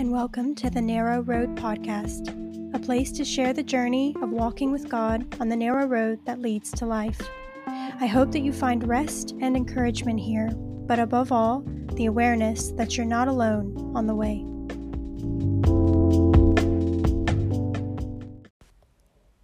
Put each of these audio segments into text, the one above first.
and welcome to the Narrow Road Podcast, a place to share the journey of walking with God on the narrow road that leads to life. I hope that you find rest and encouragement here, but above all, the awareness that you're not alone on the way.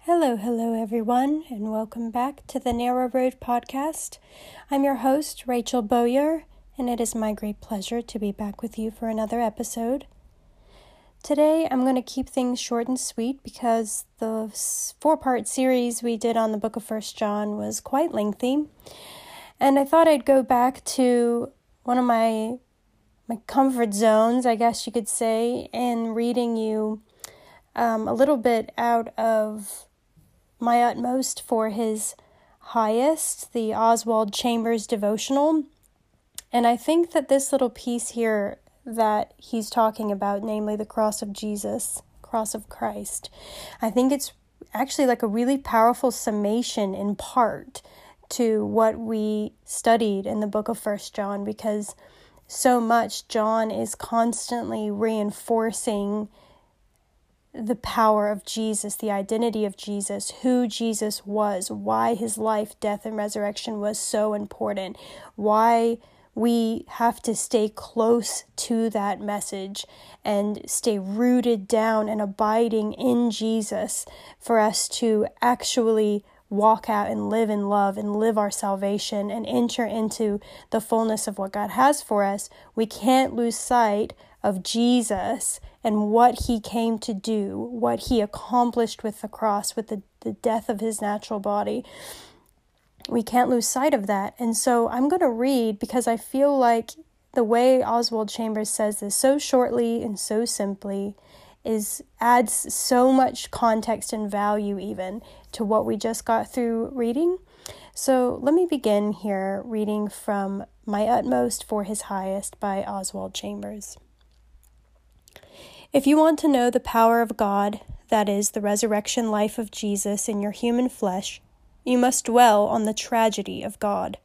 Hello, hello, everyone, and welcome back to the Narrow Road Podcast. I'm your host, Rachel Bowyer, and it is my great pleasure to be back with you for another episode. Today, I'm going to keep things short and sweet because the four part series we did on the book of First John was quite lengthy. And I thought I'd go back to one of my my comfort zones, I guess you could say, in reading you um, a little bit out of my utmost for his highest, the Oswald Chambers devotional. And I think that this little piece here that he's talking about, namely the cross of Jesus, cross of Christ. I think it's actually like a really powerful summation in part to what we studied in the book of First John because so much John is constantly reinforcing the power of Jesus, the identity of Jesus, who Jesus was, why his life, death, and resurrection was so important, why we have to stay close to that message and stay rooted down and abiding in Jesus for us to actually walk out and live in love and live our salvation and enter into the fullness of what God has for us. We can't lose sight of Jesus and what he came to do, what he accomplished with the cross, with the, the death of his natural body we can't lose sight of that. And so I'm going to read because I feel like the way Oswald Chambers says this so shortly and so simply is adds so much context and value even to what we just got through reading. So let me begin here reading from My Utmost for His Highest by Oswald Chambers. If you want to know the power of God, that is, the resurrection life of Jesus in your human flesh, you must dwell on the tragedy of God.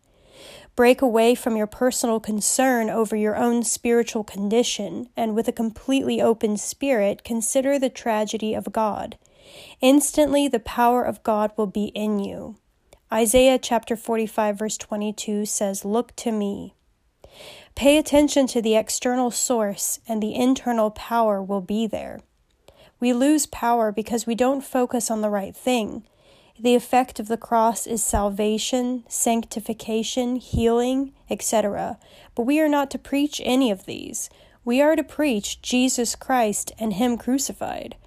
Break away from your personal concern over your own spiritual condition, and with a completely open spirit, consider the tragedy of God. Instantly, the power of God will be in you. Isaiah chapter 45, verse 22 says, Look to me. Pay attention to the external source, and the internal power will be there. We lose power because we don't focus on the right thing. The effect of the cross is salvation, sanctification, healing, etc. But we are not to preach any of these. We are to preach Jesus Christ and Him crucified.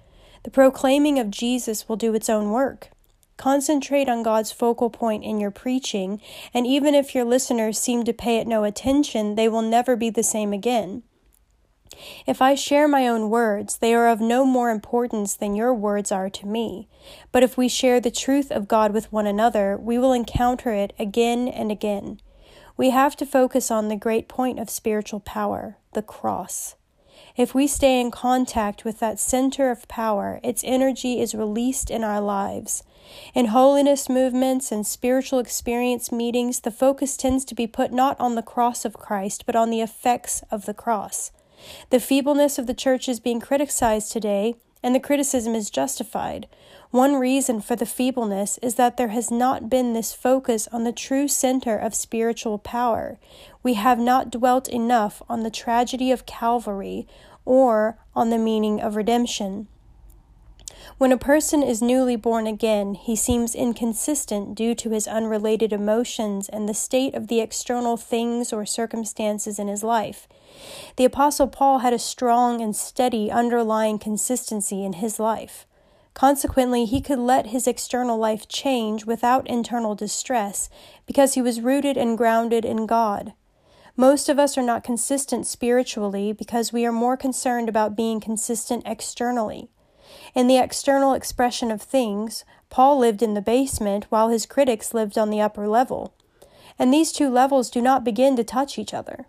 The proclaiming of Jesus will do its own work. Concentrate on God's focal point in your preaching, and even if your listeners seem to pay it no attention, they will never be the same again. If I share my own words, they are of no more importance than your words are to me. But if we share the truth of God with one another, we will encounter it again and again. We have to focus on the great point of spiritual power, the cross. If we stay in contact with that center of power, its energy is released in our lives. In holiness movements and spiritual experience meetings, the focus tends to be put not on the cross of Christ, but on the effects of the cross. The feebleness of the church is being criticized today, and the criticism is justified. One reason for the feebleness is that there has not been this focus on the true center of spiritual power. We have not dwelt enough on the tragedy of Calvary or on the meaning of redemption. When a person is newly born again, he seems inconsistent due to his unrelated emotions and the state of the external things or circumstances in his life. The Apostle Paul had a strong and steady underlying consistency in his life. Consequently, he could let his external life change without internal distress because he was rooted and grounded in God. Most of us are not consistent spiritually because we are more concerned about being consistent externally. In the external expression of things, Paul lived in the basement while his critics lived on the upper level. And these two levels do not begin to touch each other.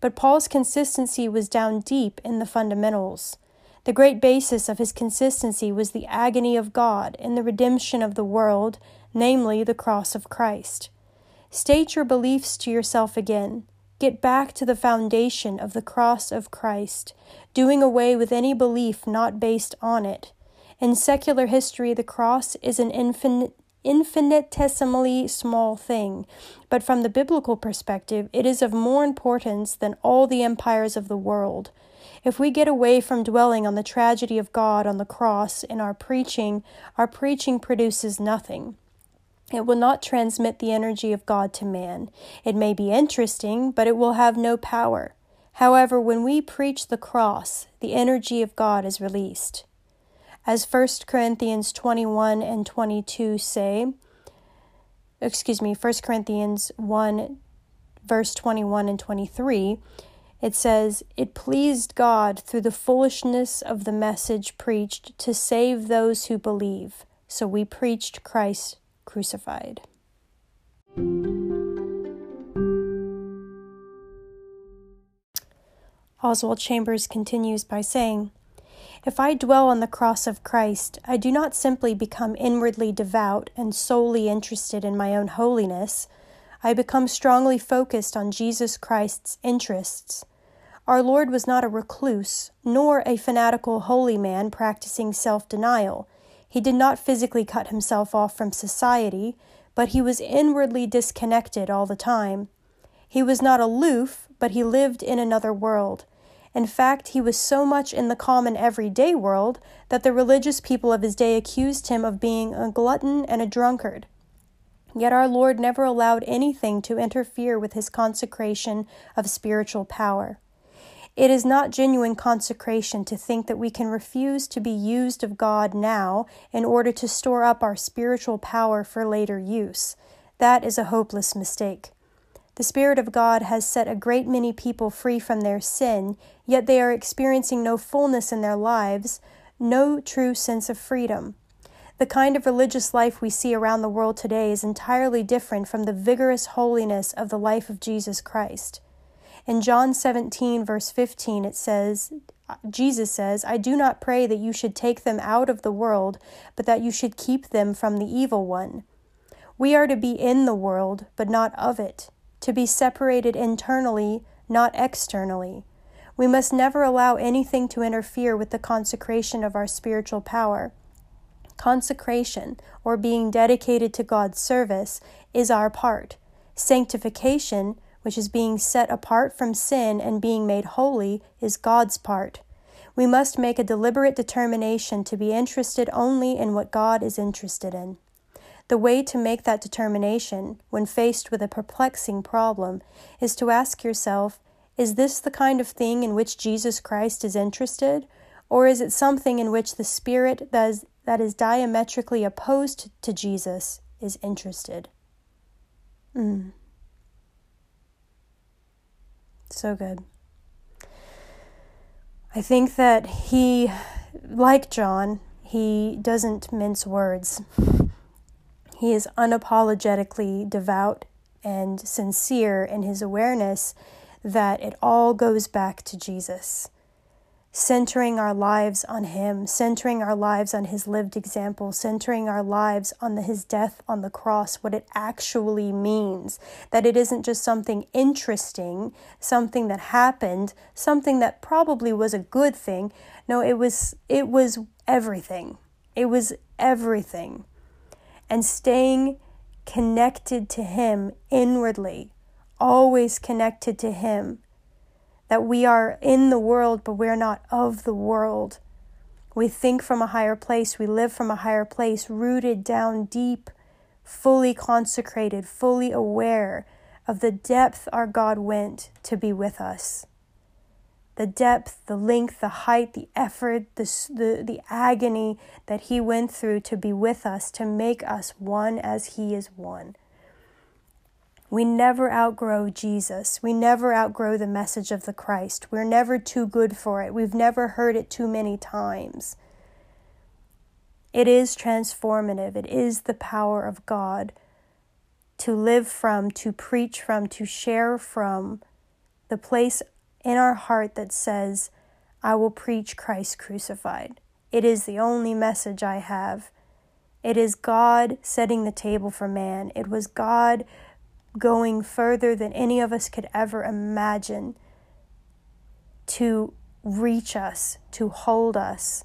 But Paul's consistency was down deep in the fundamentals. The great basis of his consistency was the agony of God in the redemption of the world, namely the cross of Christ. State your beliefs to yourself again. Get back to the foundation of the cross of Christ, doing away with any belief not based on it. In secular history, the cross is an infinite, infinitesimally small thing, but from the biblical perspective, it is of more importance than all the empires of the world. If we get away from dwelling on the tragedy of God on the cross in our preaching, our preaching produces nothing. It will not transmit the energy of God to man. It may be interesting, but it will have no power. However, when we preach the cross, the energy of God is released. As 1 Corinthians 21 and 22 say, excuse me, 1 Corinthians 1, verse 21 and 23, it says, It pleased God through the foolishness of the message preached to save those who believe. So we preached Christ crucified. Oswald Chambers continues by saying, If I dwell on the cross of Christ, I do not simply become inwardly devout and solely interested in my own holiness. I become strongly focused on Jesus Christ's interests. Our Lord was not a recluse, nor a fanatical holy man practicing self denial. He did not physically cut himself off from society, but he was inwardly disconnected all the time. He was not aloof, but he lived in another world. In fact, he was so much in the common everyday world that the religious people of his day accused him of being a glutton and a drunkard. Yet our Lord never allowed anything to interfere with his consecration of spiritual power. It is not genuine consecration to think that we can refuse to be used of God now in order to store up our spiritual power for later use. That is a hopeless mistake. The Spirit of God has set a great many people free from their sin, yet they are experiencing no fullness in their lives, no true sense of freedom. The kind of religious life we see around the world today is entirely different from the vigorous holiness of the life of Jesus Christ. In John 17, verse 15, it says, Jesus says, I do not pray that you should take them out of the world, but that you should keep them from the evil one. We are to be in the world, but not of it, to be separated internally, not externally. We must never allow anything to interfere with the consecration of our spiritual power. Consecration, or being dedicated to God's service, is our part. Sanctification, which is being set apart from sin and being made holy, is God's part. We must make a deliberate determination to be interested only in what God is interested in. The way to make that determination, when faced with a perplexing problem, is to ask yourself Is this the kind of thing in which Jesus Christ is interested? Or is it something in which the Spirit that is, that is diametrically opposed to Jesus is interested? Mm. So good. I think that he, like John, he doesn't mince words. He is unapologetically devout and sincere in his awareness that it all goes back to Jesus centering our lives on Him, centering our lives on His lived example, centering our lives on the, His death on the cross, what it actually means. That it isn't just something interesting, something that happened, something that probably was a good thing. No, it was it was everything. It was everything. And staying connected to Him inwardly, always connected to Him that we are in the world, but we're not of the world. We think from a higher place, we live from a higher place, rooted down deep, fully consecrated, fully aware of the depth our God went to be with us. The depth, the length, the height, the effort, the, the, the agony that He went through to be with us, to make us one as He is one. We never outgrow Jesus. We never outgrow the message of the Christ. We're never too good for it. We've never heard it too many times. It is transformative. It is the power of God to live from, to preach from, to share from the place in our heart that says, I will preach Christ crucified. It is the only message I have. It is God setting the table for man. It was God going further than any of us could ever imagine to reach us, to hold us,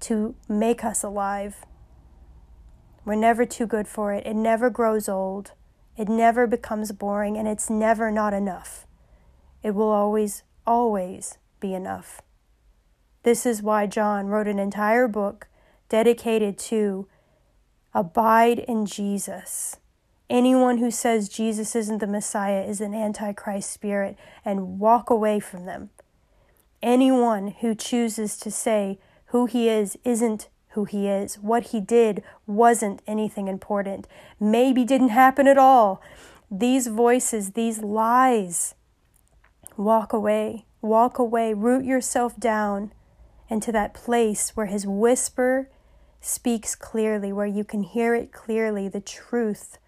to make us alive. We're never too good for it. It never grows old. It never becomes boring, and it's never not enough. It will always, always be enough. This is why John wrote an entire book dedicated to abide in Jesus. Anyone who says Jesus isn't the Messiah is an antichrist spirit and walk away from them. Anyone who chooses to say who he is isn't who he is. What he did wasn't anything important. Maybe didn't happen at all. These voices, these lies, walk away. Walk away. Root yourself down into that place where his whisper speaks clearly, where you can hear it clearly the truth,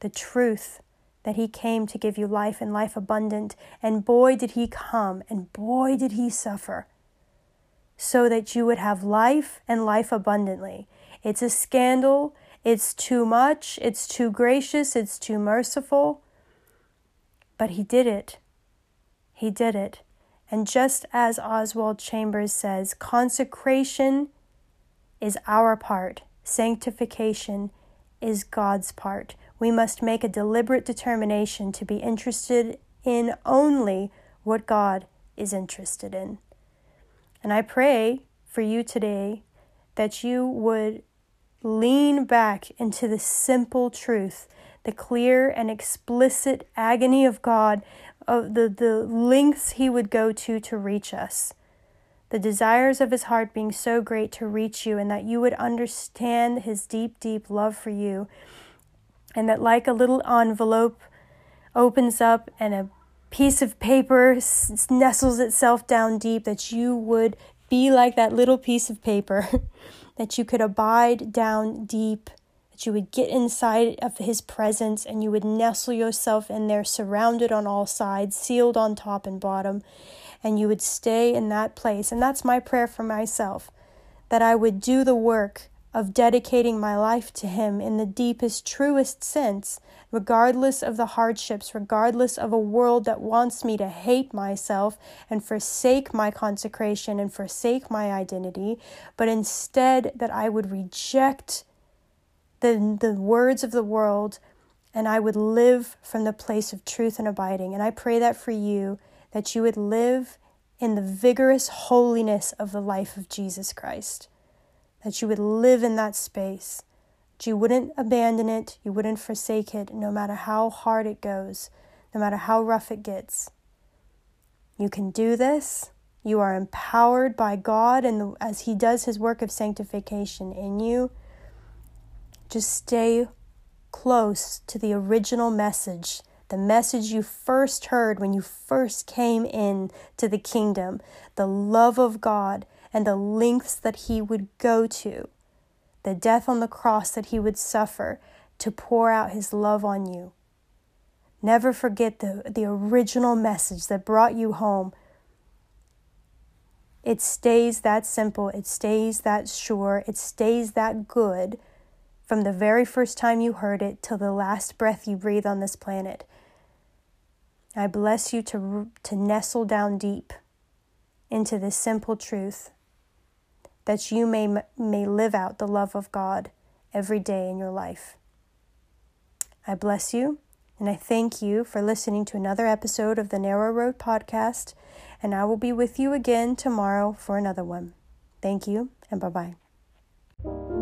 the truth that he came to give you life and life abundant. And boy, did he come, and boy, did he suffer so that you would have life and life abundantly. It's a scandal. It's too much. It's too gracious. It's too merciful. But he did it. He did it. And just as Oswald Chambers says, consecration is our part, sanctification is God's part. We must make a deliberate determination to be interested in only what God is interested in. And I pray for you today that you would lean back into the simple truth, the clear and explicit agony of God, of the, the lengths He would go to to reach us, the desires of His heart being so great to reach you, and that you would understand His deep, deep love for you, and that like a little envelope opens up and a piece of paper nestles itself down deep, that you would be like that little piece of paper, that you could abide down deep, that you would get inside of His presence and you would nestle yourself in there, surrounded on all sides, sealed on top and bottom, and you would stay in that place. And that's my prayer for myself that I would do the work of dedicating my life to Him in the deepest, truest sense, regardless of the hardships, regardless of a world that wants me to hate myself and forsake my consecration and forsake my identity, but instead that I would reject the, the words of the world and I would live from the place of truth and abiding. And I pray that for you, that you would live in the vigorous holiness of the life of Jesus Christ that you would live in that space, that you wouldn't abandon it, you wouldn't forsake it, no matter how hard it goes, no matter how rough it gets. You can do this. You are empowered by God, and as He does His work of sanctification in you, just stay close to the original message the message you first heard when you first came in to the kingdom, the love of God and the lengths that he would go to, the death on the cross that he would suffer to pour out his love on you. Never forget the, the original message that brought you home. It stays that simple, it stays that sure, it stays that good from the very first time you heard it till the last breath you breathe on this planet. I bless you to, to nestle down deep into this simple truth that you may, may live out the love of God every day in your life. I bless you and I thank you for listening to another episode of the Narrow Road Podcast, and I will be with you again tomorrow for another one. Thank you and bye bye.